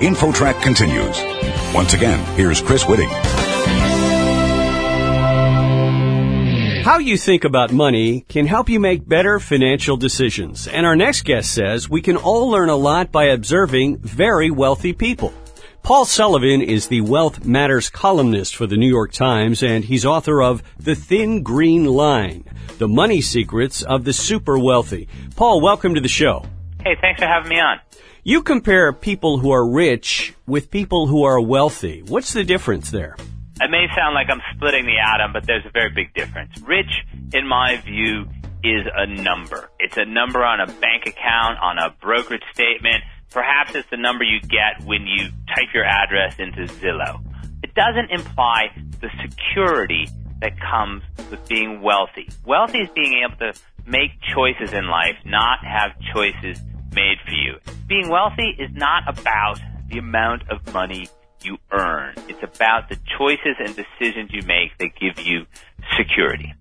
InfoTrack continues. Once again, here's Chris Whitting. How you think about money can help you make better financial decisions. And our next guest says we can all learn a lot by observing very wealthy people. Paul Sullivan is the Wealth Matters columnist for the New York Times, and he's author of The Thin Green Line, The Money Secrets of the Super Wealthy. Paul, welcome to the show. Hey, thanks for having me on. You compare people who are rich with people who are wealthy. What's the difference there? It may sound like I'm splitting the atom, but there's a very big difference. Rich, in my view, is a number. It's a number on a bank account, on a brokerage statement, Perhaps it's the number you get when you type your address into Zillow. It doesn't imply the security that comes with being wealthy. Wealthy is being able to make choices in life, not have choices made for you. Being wealthy is not about the amount of money you earn. It's about the choices and decisions you make that give you security.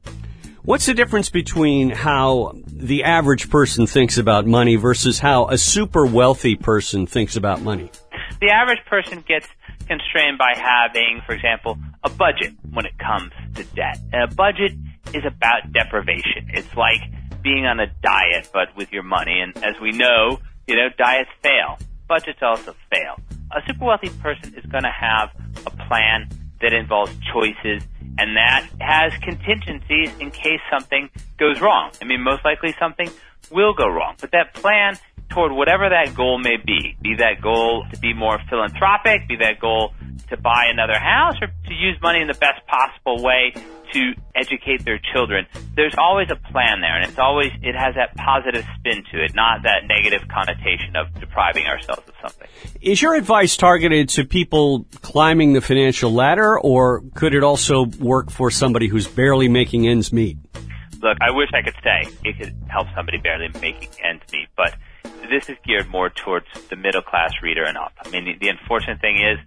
What's the difference between how the average person thinks about money versus how a super wealthy person thinks about money? The average person gets constrained by having, for example, a budget when it comes to debt. And a budget is about deprivation. It's like being on a diet, but with your money. And as we know, you know, diets fail. Budgets also fail. A super wealthy person is going to have a plan that involves choices and that has contingencies in case something goes wrong. I mean, most likely something will go wrong, but that plan toward whatever that goal may be, be that goal to be more philanthropic, be that goal to buy another house, or to use money in the best possible way to educate their children. There's always a plan there, and it's always it has that positive spin to it, not that negative connotation of depriving ourselves of something. Is your advice targeted to people climbing the financial ladder, or could it also work for somebody who's barely making ends meet? Look, I wish I could say it could help somebody barely making ends meet, but this is geared more towards the middle class reader and up. I mean, the, the unfortunate thing is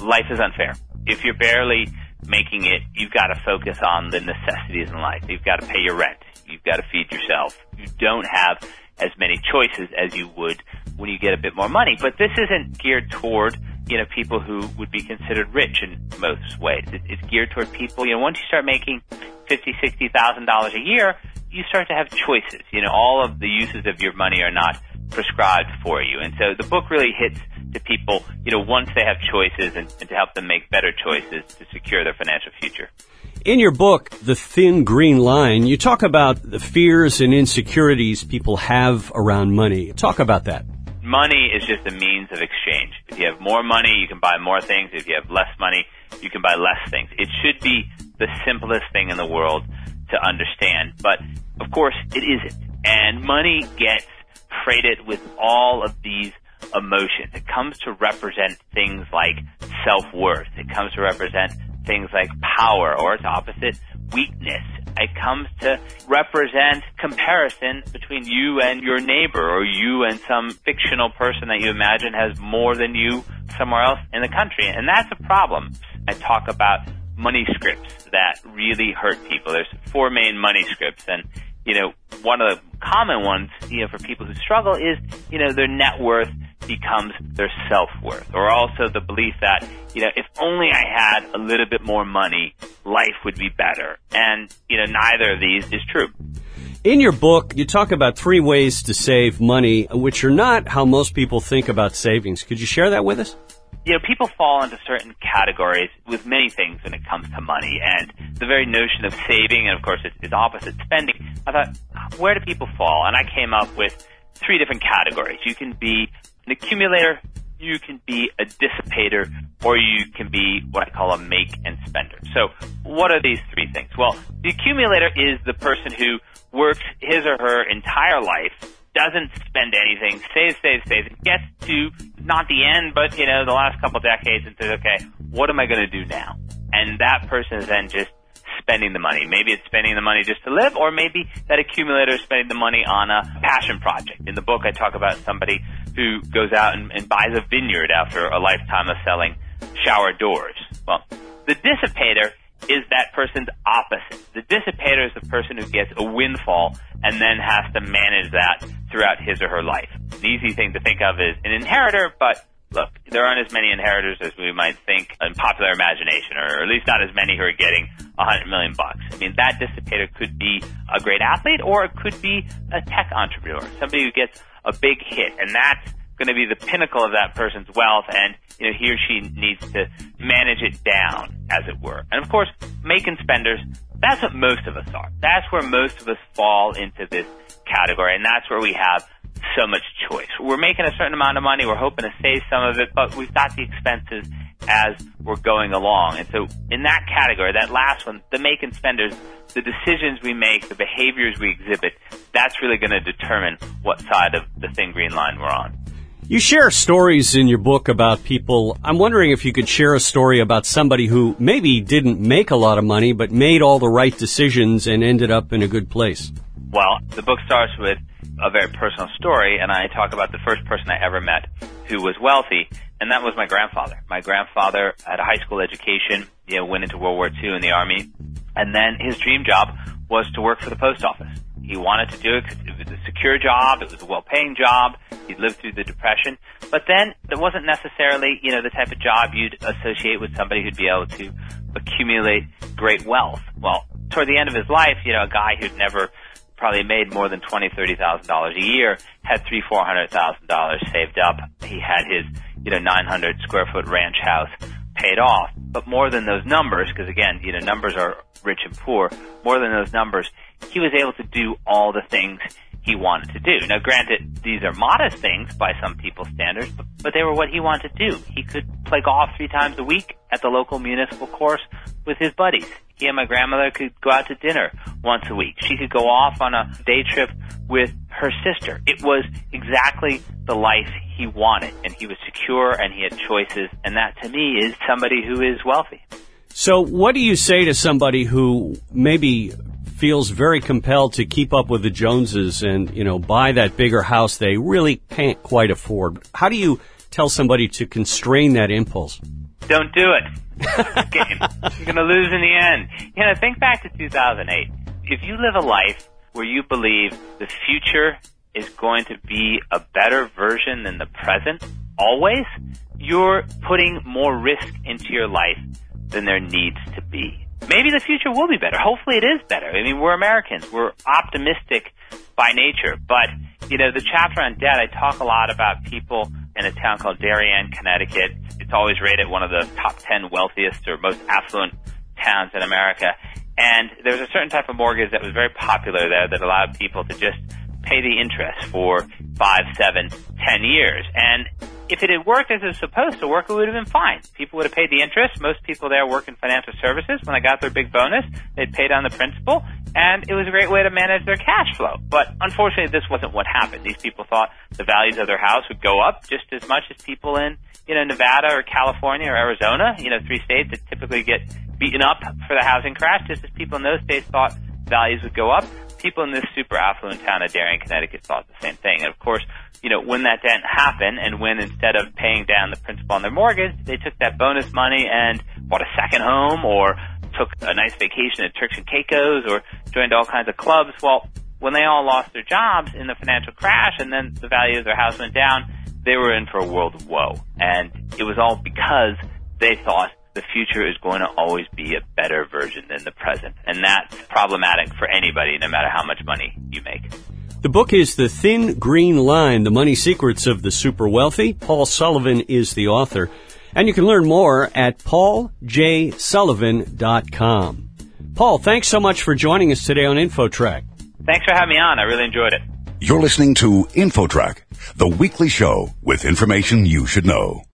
life is unfair. If you're barely making it, you've got to focus on the necessities in life. You've got to pay your rent. You've got to feed yourself. You don't have as many choices as you would when you get a bit more money. But this isn't geared toward, you know, people who would be considered rich in most ways. It's geared toward people, you know, once you start making fifty, sixty thousand dollars a year, you start to have choices. You know, all of the uses of your money are not prescribed for you. And so the book really hits to people, you know, once they have choices and, and to help them make better choices to secure their financial future. In your book, The Thin Green Line, you talk about the fears and insecurities people have around money. Talk about that. Money is just a means of exchange. If you have more money, you can buy more things. If you have less money, you can buy less things. It should be the simplest thing in the world to understand. But of course, it isn't. And money gets freighted with all of these emotions. It comes to represent things like self-worth. It comes to represent things like power or its opposite, weakness. It comes to represent comparison between you and your neighbor or you and some fictional person that you imagine has more than you somewhere else in the country. And that's a problem. I talk about money scripts that really hurt people. There's four main money scripts and you know, one of the common ones, you know, for people who struggle is, you know, their net worth becomes their self-worth or also the belief that, you know, if only I had a little bit more money, life would be better. And, you know, neither of these is true. In your book, you talk about three ways to save money, which are not how most people think about savings. Could you share that with us? you know, people fall into certain categories with many things when it comes to money, and the very notion of saving, and of course, it's, it's opposite spending. I thought, where do people fall? And I came up with three different categories. You can be an accumulator, you can be a dissipator, or you can be what I call a make and spender. So, what are these three things? Well, the accumulator is the person who works his or her entire life doesn't spend anything, saves, saves, saves, and gets to not the end, but you know, the last couple decades and says, okay, what am I going to do now? And that person is then just spending the money. Maybe it's spending the money just to live, or maybe that accumulator is spending the money on a passion project. In the book, I talk about somebody who goes out and, and buys a vineyard after a lifetime of selling shower doors. Well, the dissipator is that person's opposite. The dissipator is the person who gets a windfall and then has to manage that throughout his or her life. An easy thing to think of is an inheritor, but look, there aren't as many inheritors as we might think in popular imagination, or at least not as many who are getting a hundred million bucks. I mean, that dissipator could be a great athlete, or it could be a tech entrepreneur, somebody who gets a big hit, and that's going to be the pinnacle of that person's wealth, and you know he or she needs to manage it down, as it were. And of course, making spenders. That's what most of us are. That's where most of us fall into this category, and that's where we have so much choice. We're making a certain amount of money. We're hoping to save some of it, but we've got the expenses as we're going along. And so in that category, that last one, the making spenders, the decisions we make, the behaviors we exhibit, that's really going to determine what side of the thin green line we're on. You share stories in your book about people. I'm wondering if you could share a story about somebody who maybe didn't make a lot of money, but made all the right decisions and ended up in a good place. Well, the book starts with a very personal story, and I talk about the first person I ever met who was wealthy, and that was my grandfather. My grandfather had a high school education, you know, went into World War II in the Army, and then his dream job was to work for the post office. He wanted to do it because it was a secure job. It was a well-paying job. He'd lived through the depression. But then it wasn't necessarily, you know, the type of job you'd associate with somebody who'd be able to accumulate great wealth. Well, toward the end of his life, you know, a guy who'd never probably made more than twenty, thirty thousand dollars a year, had three, four hundred thousand dollars saved up. He had his, you know, nine hundred square foot ranch house paid off. But more than those numbers, because again, you know, numbers are rich and poor, more than those numbers, he was able to do all the things he wanted to do. Now granted, these are modest things by some people's standards, but, but they were what he wanted to do. He could play golf three times a week at the local municipal course with his buddies. And my grandmother could go out to dinner once a week. She could go off on a day trip with her sister. It was exactly the life he wanted, and he was secure and he had choices, and that to me is somebody who is wealthy. So, what do you say to somebody who maybe feels very compelled to keep up with the Joneses and, you know, buy that bigger house they really can't quite afford? How do you tell somebody to constrain that impulse? Don't do it. You're going to lose in the end. You know, think back to 2008. If you live a life where you believe the future is going to be a better version than the present, always, you're putting more risk into your life than there needs to be. Maybe the future will be better. Hopefully it is better. I mean, we're Americans. We're optimistic by nature. But, you know, the chapter on debt, I talk a lot about people in a town called Darien, Connecticut. It's always rated one of the top 10 wealthiest or most affluent towns in America. And there was a certain type of mortgage that was very popular there that allowed people to just pay the interest for five, seven, ten years. And if it had worked as it was supposed to work, it would have been fine. People would have paid the interest. Most people there work in financial services. When they got their big bonus, they'd pay down the principal, and it was a great way to manage their cash flow. But unfortunately, this wasn't what happened. These people thought the values of their house would go up just as much as people in, you know, Nevada or California or Arizona, you know, three states that typically get beaten up for the housing crash, just as people in those states thought values would go up people in this super affluent town of Darien, Connecticut thought the same thing. And of course, you know, when that didn't happen and when instead of paying down the principal on their mortgage, they took that bonus money and bought a second home or took a nice vacation at Turks and Caicos or joined all kinds of clubs. Well, when they all lost their jobs in the financial crash and then the value of their house went down, they were in for a world of woe. And it was all because they thought the future is going to always be a better version than the present. And that's problematic for anybody, no matter how much money you make. The book is The Thin Green Line, The Money Secrets of the Super Wealthy. Paul Sullivan is the author. And you can learn more at pauljsullivan.com. Paul, thanks so much for joining us today on InfoTrack. Thanks for having me on. I really enjoyed it. You're listening to InfoTrack, the weekly show with information you should know.